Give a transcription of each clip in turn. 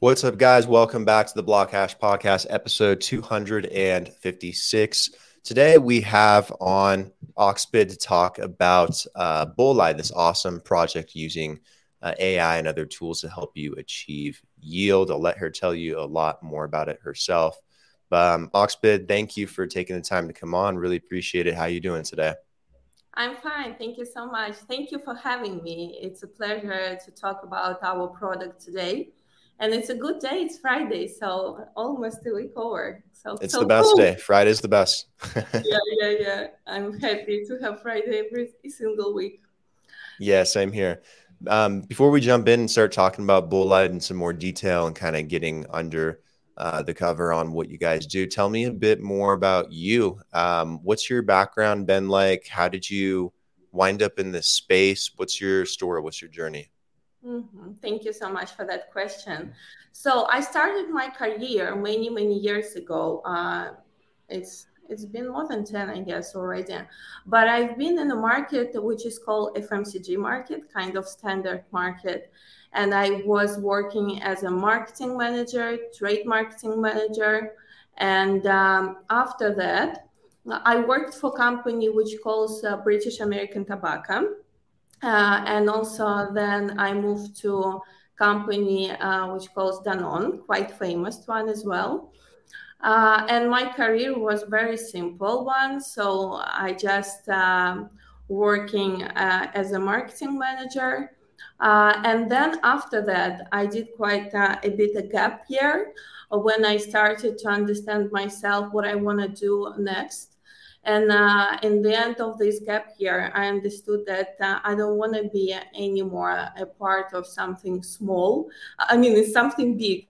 What's up, guys? Welcome back to the Blockhash Podcast, episode 256. Today we have on Oxbit to talk about uh, Bolide, this awesome project using uh, AI and other tools to help you achieve yield. I'll let her tell you a lot more about it herself. But um, Oxbit, thank you for taking the time to come on. Really appreciate it. How you doing today? I'm fine. Thank you so much. Thank you for having me. It's a pleasure to talk about our product today and it's a good day. It's Friday, so almost a week over. So it's so the best cool. day. Friday's the best. yeah, yeah, yeah. I'm happy to have Friday every single week. Yeah, same here. Um, before we jump in and start talking about Bolide in some more detail and kind of getting under uh, the cover on what you guys do, tell me a bit more about you. Um, what's your background been like? How did you wind up in this space? What's your story? What's your journey? Mm-hmm. Thank you so much for that question. So I started my career many many years ago. Uh, it's it's been more than 10 i guess already but i've been in a market which is called fmcg market kind of standard market and i was working as a marketing manager trade marketing manager and um, after that i worked for a company which calls uh, british american tobacco and also then I moved to company uh, which calls Danone, quite famous one as well. Uh, and my career was very simple one. So I just um, working uh, as a marketing manager. Uh, and then after that, I did quite uh, a bit a gap year when I started to understand myself what I want to do next. And uh, in the end of this gap year, I understood that uh, I don't want to be anymore a part of something small. I mean, it's something big,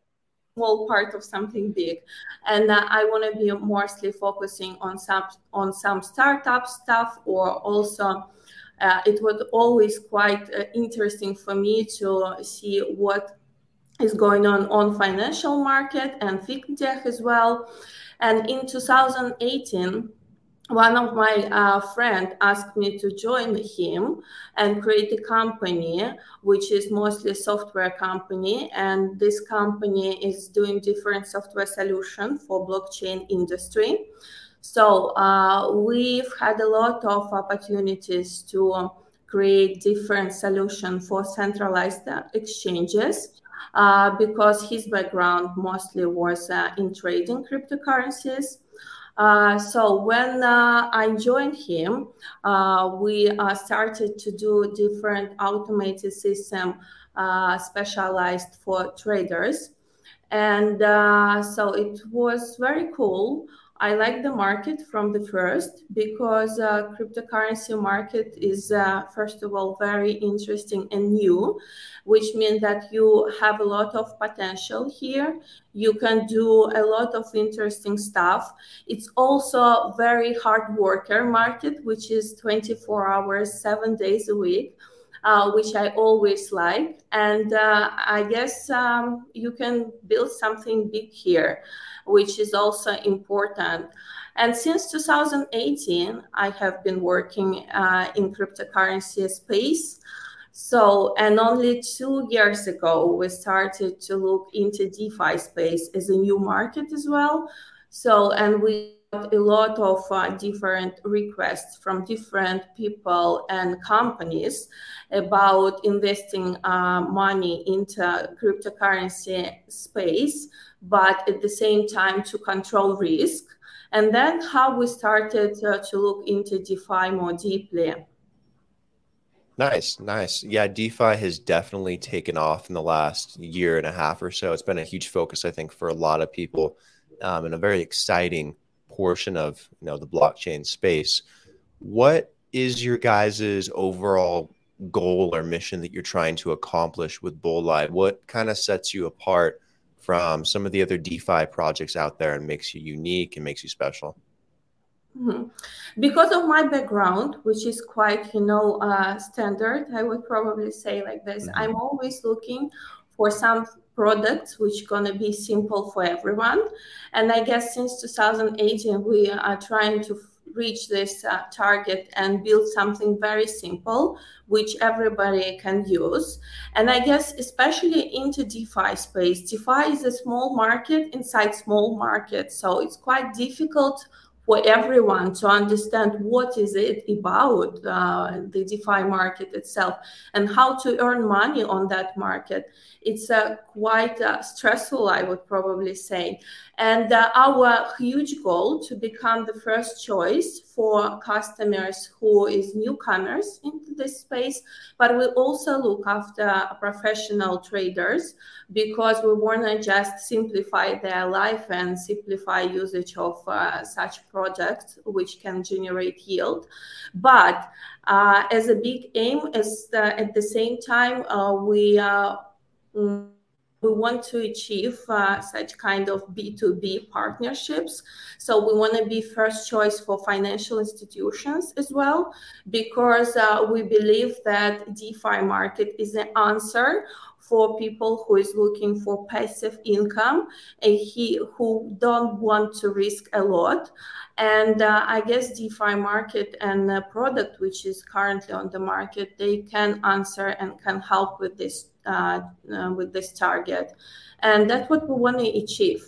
small part of something big, and uh, I want to be mostly focusing on some on some startup stuff or also. Uh, it was always quite uh, interesting for me to see what is going on on financial market and fintech as well. And in 2018, one of my uh, friend asked me to join him and create a company which is mostly a software company and this company is doing different software solution for blockchain industry. So uh, we've had a lot of opportunities to create different solution for centralized exchanges uh, because his background mostly was uh, in trading cryptocurrencies uh, so when uh, I joined him, uh, we uh, started to do different automated system uh, specialized for traders. And so it was very cool. I like the market from the first because uh, cryptocurrency market is uh, first of all very interesting and new, which means that you have a lot of potential here. You can do a lot of interesting stuff. It's also very hard worker market, which is 24 hours, seven days a week. Uh, which I always like. And uh, I guess um, you can build something big here which is also important. And since 2018, I have been working uh, in cryptocurrency space. So, and only two years ago, we started to look into DeFi space as a new market as well. So, and we a lot of uh, different requests from different people and companies about investing uh, money into cryptocurrency space but at the same time to control risk. And then how we started uh, to look into DeFi more deeply. Nice, nice. Yeah, DeFi has definitely taken off in the last year and a half or so. It's been a huge focus, I think, for a lot of people, um, and a very exciting portion of you know the blockchain space. What is your guys's overall goal or mission that you're trying to accomplish with Bolide? What kind of sets you apart from some of the other DeFi projects out there and makes you unique and makes you special? Mm-hmm. Because of my background, which is quite, you know, uh, standard, I would probably say like this. Mm-hmm. I'm always looking for some products which gonna be simple for everyone. And I guess since 2018, we are trying to reach this uh, target and build something very simple which everybody can use and i guess especially into defi space defi is a small market inside small market so it's quite difficult for everyone to understand what is it about uh, the DeFi market itself and how to earn money on that market. It's uh, quite uh, stressful, I would probably say. And uh, our huge goal to become the first choice for customers who is newcomers into this space, but we also look after professional traders because we want to just simplify their life and simplify usage of uh, such projects which can generate yield. But uh, as a big aim, is at the same time uh, we are. Um, we want to achieve uh, such kind of B2B partnerships. So we want to be first choice for financial institutions as well, because uh, we believe that DeFi market is the answer for people who is looking for passive income and he who don't want to risk a lot and uh, i guess defi market and the product which is currently on the market they can answer and can help with this uh, uh, with this target. And that's what we want to achieve.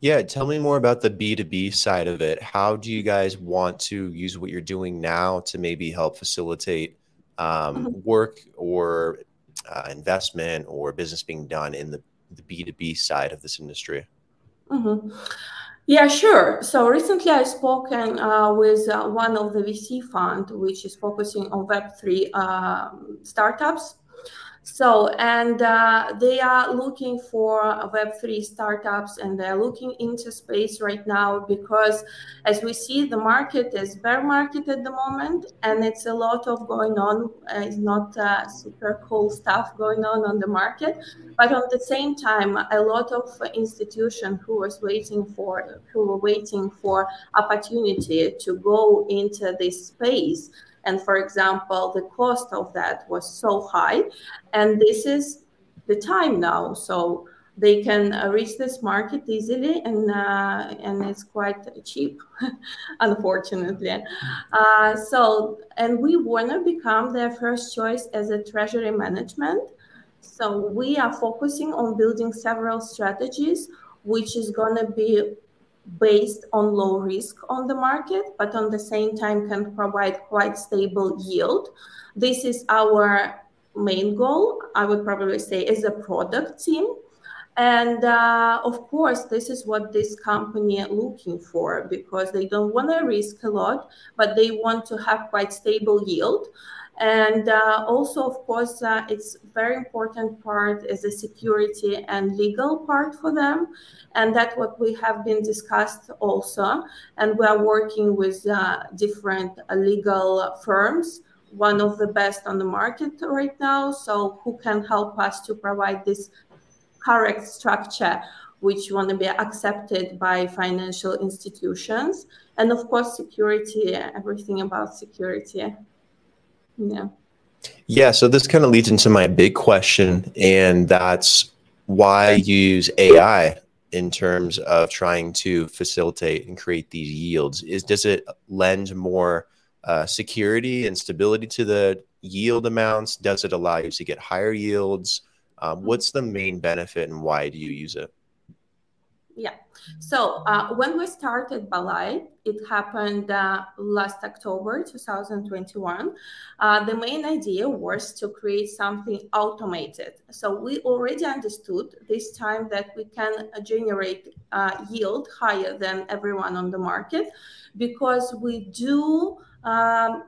Yeah, tell me more about the B2B side of it. How do you guys want to use what you're doing now to maybe help facilitate um, mm-hmm. work or uh, investment or business being done in the, the B2B side of this industry? Mm-hmm. Yeah, sure. So recently I spoken uh, with uh, one of the VC fund, which is focusing on Web3 uh, startups. So, and uh, they are looking for Web3 startups and they're looking into space right now because, as we see, the market is bear market at the moment and it's a lot of going on. It's not uh, super cool stuff going on on the market. But at the same time, a lot of institutions who was waiting for, who were waiting for opportunity to go into this space and for example, the cost of that was so high. And this is the time now. So they can uh, reach this market easily and uh, and it's quite cheap unfortunately uh, so and we want to become their first choice as a treasury management so we are focusing on building several strategies which is going to be based on low risk on the market, but on the same time can provide quite stable yield. This is our main goal, I would probably say, as a product team. And uh, of course, this is what this company looking for because they don't want to risk a lot, but they want to have quite stable yield. And uh, also, of course, uh, it's very important part is the security and legal part for them. And that's what we have been discussed also. And we are working with uh, different uh, legal firms, one of the best on the market right now. So who can help us to provide this correct structure which want to be accepted by financial institutions and of course security everything about security yeah. Yeah. So this kind of leads into my big question, and that's why use AI in terms of trying to facilitate and create these yields. Is does it lend more uh, security and stability to the yield amounts? Does it allow you to get higher yields? Um, what's the main benefit, and why do you use it? Yeah. So uh, when we started Bolide, it happened uh, last October 2021. Uh, the main idea was to create something automated. So we already understood this time that we can generate uh, yield higher than everyone on the market because we do. Um,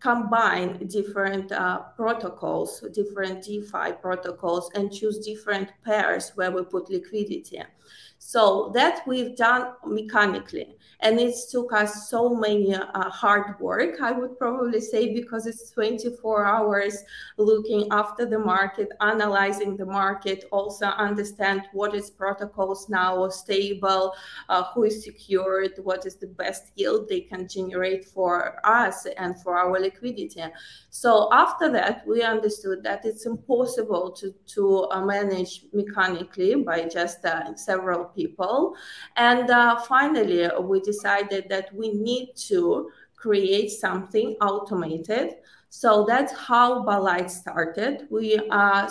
combine different uh, protocols, different DeFi protocols, and choose different pairs where we put liquidity. So that we've done mechanically. And it took us so many uh, hard work, I would probably say, because it's 24 hours looking after the market, analyzing the market, also understand what is protocols now stable, uh, who is secured, what is the best yield they can generate for us and for our liquidity. So after that, we understood that it's impossible to, to uh, manage mechanically by just uh, several people. And uh, finally, we decided that we need to create something automated. So that's how Bolide started. We uh,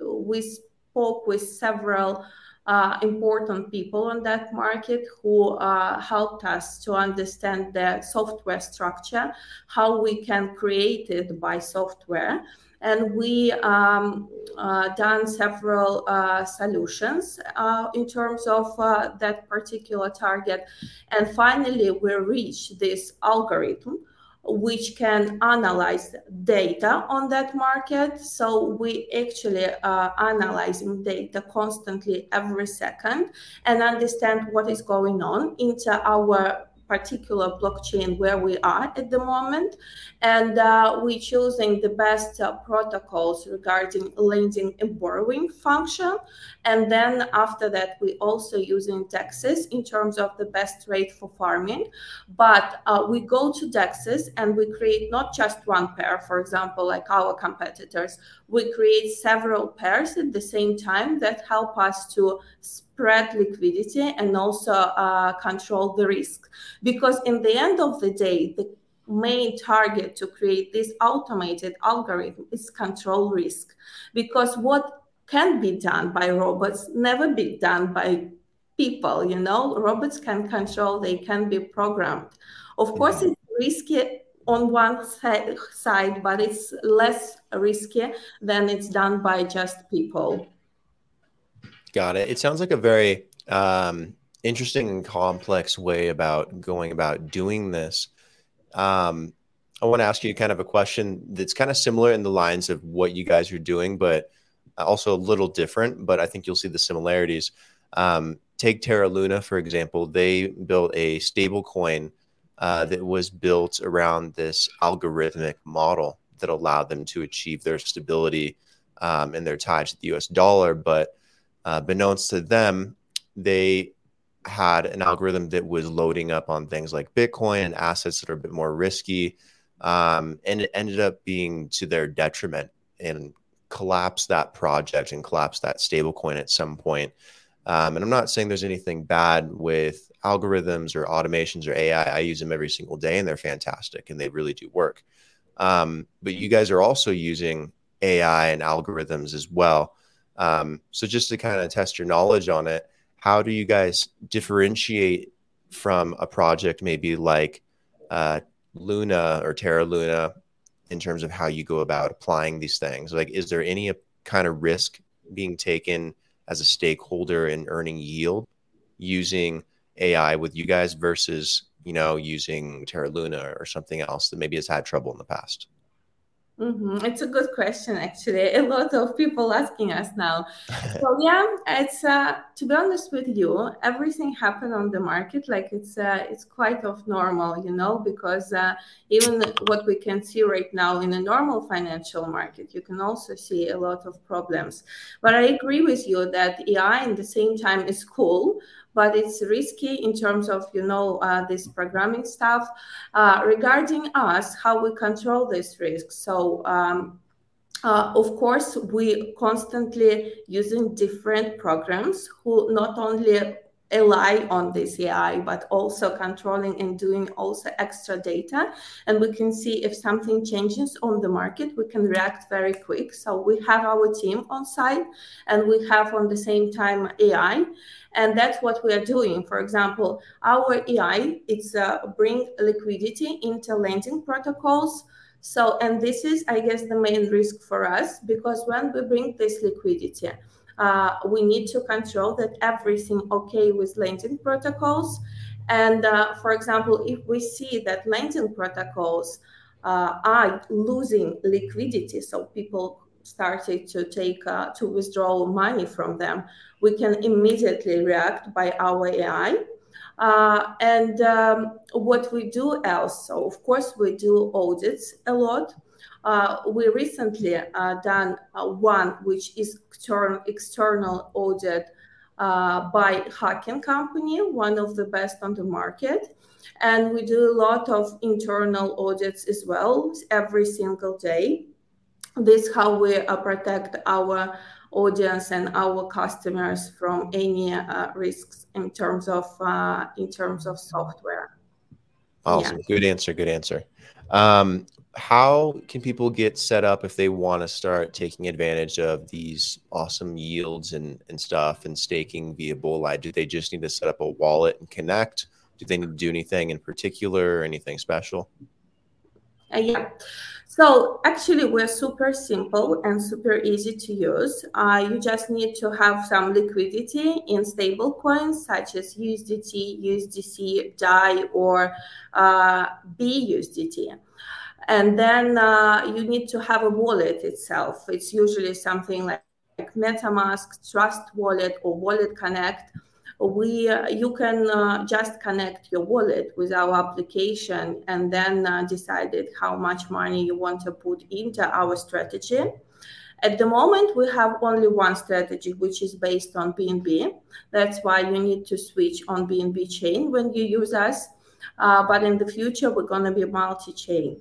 we spoke with several uh, important people on that market who uh, helped us to understand the software structure, how we can create it by software. And we um, uh, done several uh, solutions uh, in terms of uh, that particular target. And finally, we reached this algorithm which can analyze data on that market. So we actually are analyzing data constantly every second and understand what is going on into our particular blockchain where we are at the moment. And uh, we're choosing the best uh, protocols regarding lending and borrowing function. And then after that, we also using DEXs in terms of the best rate for farming. But uh, we go to DEXs and we create not just one pair, for example, like our competitors. We create several pairs at the same time that help us to spread liquidity and also uh, control the risk. Because in the end of the day, the main target to create this automated algorithm is control risk. Because what can be done by robots never be done by people you know? Robots can control they can be programmed. Of course it's risky on one side but it's less risky than it's done by just people. Got it. It sounds like a very um, interesting and complex way about going about doing this. Um, i want to ask you kind of a question that's kind of similar in the lines of what you guys are doing but also a little different, but I think you'll see the similarities. Um, take Terra Luna, for example. They built a stable coin uh, that was built around this algorithmic model that allowed them to achieve their stability um, and their ties to the US dollar. But uh, beknownst to them, they had an algorithm that was loading up on things like Bitcoin and assets that are a bit more risky. Um, and it ended up being to their detriment and collapse that project and collapse that stablecoin at some point. Um, and I'm not saying there's anything bad with algorithms or automations or AI. I use them every single day and they're fantastic and they really do work. Um, but you guys are also using AI and algorithms as well. Um, so just to kind of test your knowledge on it, how do you guys differentiate from a project maybe like uh, Luna or Terra Luna in terms of how you go about applying these things? Like, is there any uh, kind of risk being taken as a stakeholder in earning yield using AI with you guys versus, you know, using Terra Luna or something else that maybe has had trouble in the past? Mm-hmm. It's a good question, actually. A lot of people asking us now. so yeah, it's uh, to be honest with you, everything happened on the market like it's uh, it's quite of normal, you know, because uh, even what we can see right now in a normal financial market, you can also see a lot of problems. But I agree with you that AI, in the same time, is cool but it's risky in terms of you know uh, this programming stuff. Uh, regarding us how we control this risk. So um, uh, of course we constantly using different programs who not only rely on this AI, but also controlling and doing also extra data. And we can see if something changes on the market, we can react very quick. So we have our team on site and we have on the same time AI. And that's what we are doing. For example, our AI, it's uh, bring liquidity into lending protocols. So, and this is, I guess, the main risk for us because when we bring this liquidity, uh, we need to control that everything okay with lending protocols. And uh, for example, if we see that lending protocols uh, are losing liquidity, so people started to take uh, to withdraw money from them, we can immediately react by our AI. Uh, and um, what we do else, so of course we do audits a lot. Uh, we recently uh, done uh, one which is external, external audit uh, by Hacken Company, one of the best on the market. And we do a lot of internal audits as well every single day. this is how we uh, protect our audience and our customers from any uh, risks in terms of uh, in terms of software. Awesome. Good answer. Good answer. How can people get set up if they want to start taking advantage of these awesome yields and, and stuff and staking via Bolide? Do they just need to set up a wallet and connect? Do they need to do anything in particular or anything special? Uh, yeah. So actually, we're super simple and super easy to use. Uh, you just need to have some liquidity in stable coins such as USDT, USDC, DAI, or uh, BUSDT. And then uh, you need to have a wallet itself. It's usually something like, like MetaMask, Trust Wallet, or Wallet Connect. We uh, you can uh, just connect your wallet with our application and then uh, decided how much money you want to put into our strategy. At the moment we have only one strategy which is based on bnb that's why you need to switch on bnb chain when you use us. Uh, but in the future we're going to be multi-chain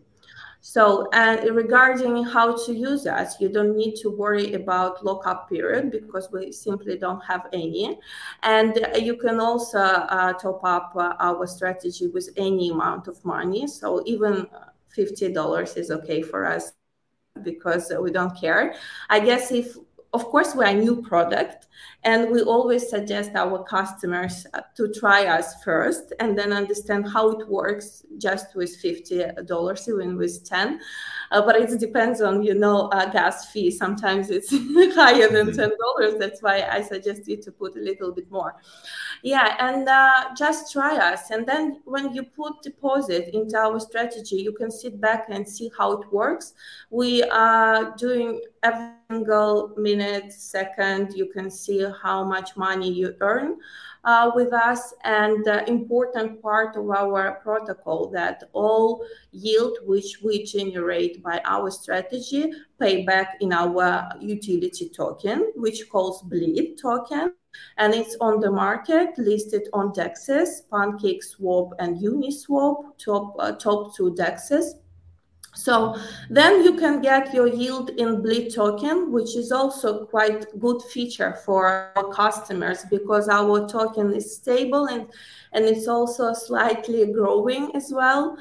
so, and regarding how to use us, you don't need to worry about lockup period because we simply don't have any. And you can also uh, top up uh, our strategy with any amount of money. So even $50 is okay for us because we don't care. I guess if of course we're a new product and we always suggest our customers uh, to try us first and then understand how it works just with $50 even with 10 uh, but it depends on you know a gas fee. Sometimes it's higher than mm-hmm. $10 that's why i suggest you to put a little bit more. Yeah and uh, just try us. And then when you put deposit into our strategy you can sit back and see how it works. We are doing every single minute second you can see how much money you earn. uh, with us and the important part of our protocol that all yield which we generate by our strategy pay back in our utility token which calls BLID token. And it's on the market listed on dexes PancakeSwap and uniswap top uh, top two dexes so then you can get your yield in BLID token, which is also quite good feature for our customers because our token is stable and, and it's also slightly growing as well.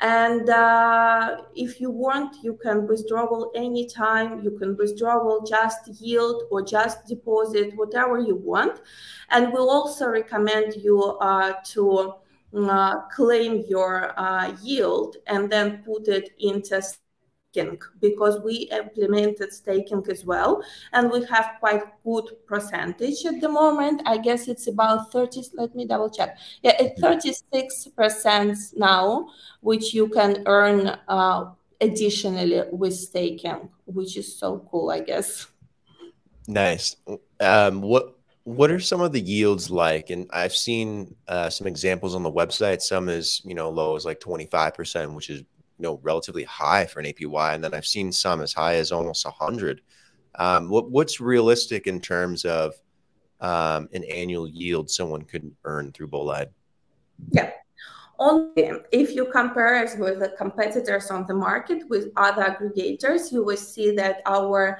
And uh, if you want, you can withdrawal anytime. You can withdrawal just yield or just deposit, whatever you want. And we'll also recommend you uh, to claim your uh, yield and then put it into staking because we implemented staking as well and we have quite good percentage at the moment. I guess it's about 30 let me double check. Yeah it's 36 percent now which you can earn uh, additionally with staking which is so cool i guess. Nice. Um, what what are some of the yields like? And I've seen uh, some examples on the website. Some is you know low as like twenty five percent, which is you know relatively high for an APY, and then I've seen some as high as almost hundred. Um, what, what's realistic in terms of um, an annual yield someone could earn through Bolide? Yeah. Only if you compare us with the competitors on the market with other aggregators, you will see that our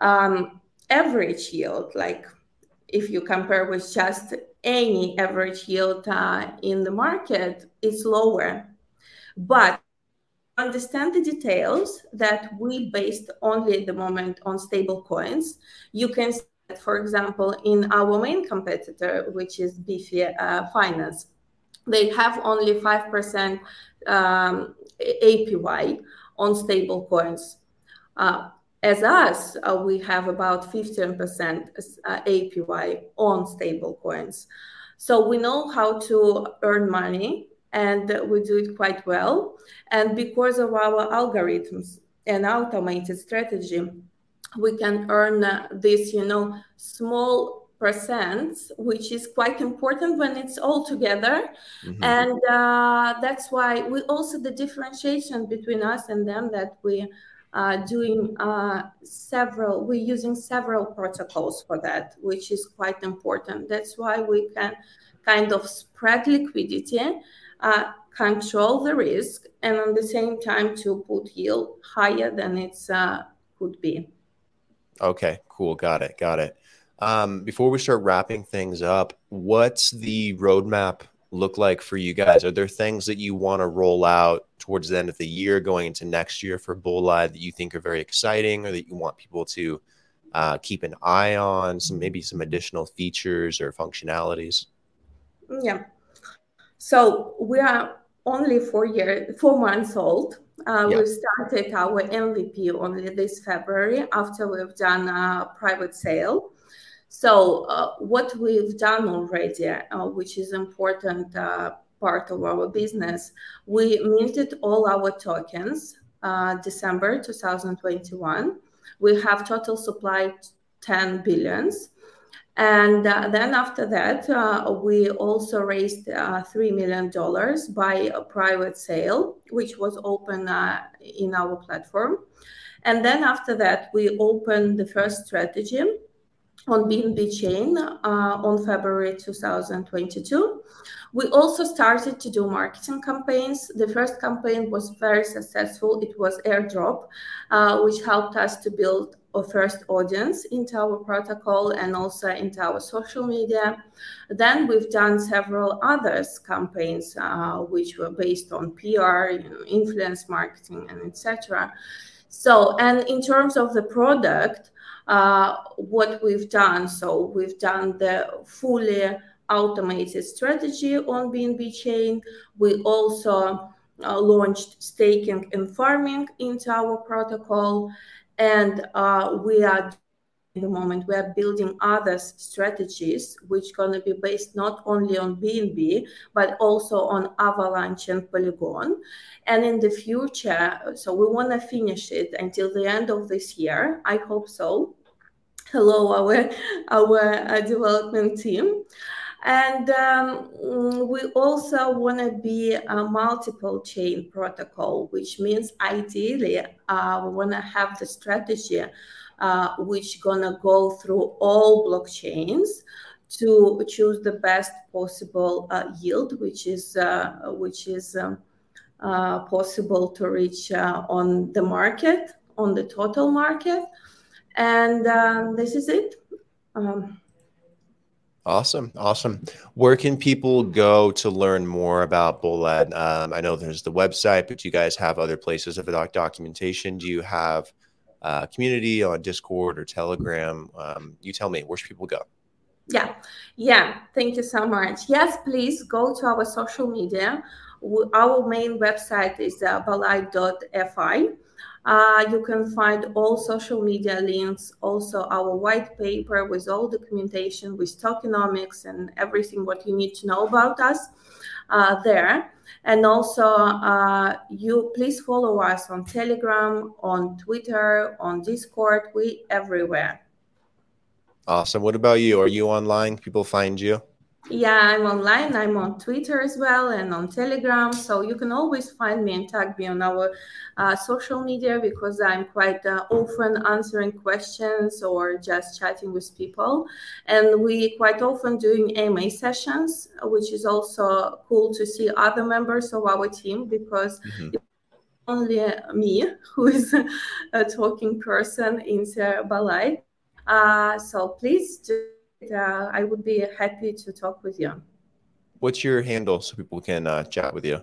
um, average yield, like if you compare with just any average yield uh, in the market, it's lower. But understand the details that we based only at the moment on stable coins. You can see that, for example, in our main competitor, which is Beefy uh, Finance, they have only 5% um, APY on stable coins. Uh, as us, uh, we have about 15% uh, APY on stable coins. So we know how to earn money and we do it quite well. And because of our algorithms and automated strategy, we can earn uh, this, you know, small percents, which is quite important when it's all together. Mm-hmm. And uh, that's why we also the differentiation between us and them that we doing uh, several, we're using several protocols for that, which is quite important. That's why we can kind of spread liquidity, uh, control the risk, and at the same time to put yield higher than its uh, could be. Okay, cool. Got it. Got it. Um, before we start wrapping things up, what's the roadmap look like for you guys? Are there things that you want to roll out towards the end of the year, going into next year for Bolide that you think are very exciting, or that you want people to uh, keep an eye on? Some maybe some additional features or functionalities. Yeah. So we are only four years, four months old. Uh, yep. We started our MVP only this February after we've done a private sale. So uh, what we've done already, uh, which is important uh, part of our business, we minted all our tokens uh, December 2021. We have total supply 10 billions. And uh, then after that, uh, we also raised uh, $3 million by a private sale, which was open in our platform. And then after that, we opened the first strategy on BNB chain uh, on February 2022. We also started to do marketing campaigns. The first campaign was very successful. It was airdrop, uh, which helped us to build a first audience into our protocol and also into our social media. Then we've done several others campaigns, uh, which were based on PR, you know, influence marketing, and etc. So, and in terms of the product, what we've done, so we've done the fully automated strategy on BNB chain. We also uh, launched staking and farming into our protocol and uh, we are the moment we are building other strategies which going to be based not only on bnb but also on avalanche and polygon. And in the future so we want to finish it until the end of this year i hope so. Hello our our uh, development team. And um, we also want to be a multiple chain protocol, which means ideally uh, we want to have the strategy uh, which gonna go through all blockchains to choose the best possible uh, yield, which is uh, which is um, uh, possible to reach on the market, on the total market, and um, this is it. Um, Awesome. Awesome. Where can people go to learn more about Bolide? Um, I know there's the website, but do you guys have other places of doc- documentation. Do you have a community on Discord or Telegram? Um, you tell me, where should people go? Yeah. Yeah. Thank you so much. Yes, please go to our social media. Our main website is uh, bolide.fi. Uh, you can find all social media links, also our white paper with all documentation with tokenomics and everything what you need to know about us uh, there. And also, uh, you please follow us on Telegram, on Twitter, on Discord. We everywhere. Awesome. What about you? Are you online? People find you? Yeah, I'm online. I'm on Twitter as well and on Telegram. So you can always find me and tag me on our uh, social media because I'm quite uh, often answering questions or just chatting with people. And we quite often doing AMA sessions, which is also cool to see other members of our team because mm-hmm. only me who is a talking person in Bolide. Uh, so please do uh, I would be happy to talk with you. What's your handle so people can uh, chat with you?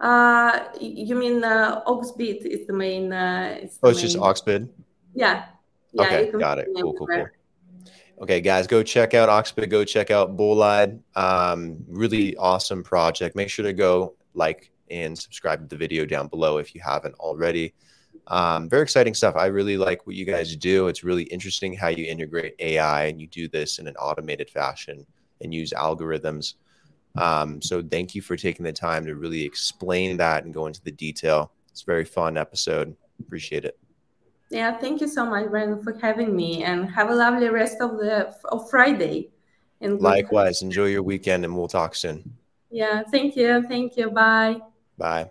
Uh, you mean uh, Oxbit is the main? Uh, the oh, it's main... just Oxbit. Yeah. yeah okay, got it. Cool, cool, cool. Okay, guys, go check out Oxbit. Go check out Bolide. Um, really awesome project. Make sure to go like and subscribe to the video down below if you haven't already. Um, very exciting stuff. I really like what you guys do. It's really interesting how you integrate AI and you do this in an automated fashion and use algorithms. Um, so thank you for taking the time to really explain that and go into the detail. It's a very fun episode. Appreciate it. Yeah, thank you so much, Brandon, for having me, and have a lovely rest of the of Friday. And likewise, enjoy your weekend, and we'll talk soon. Yeah, thank you, thank you. Bye. Bye.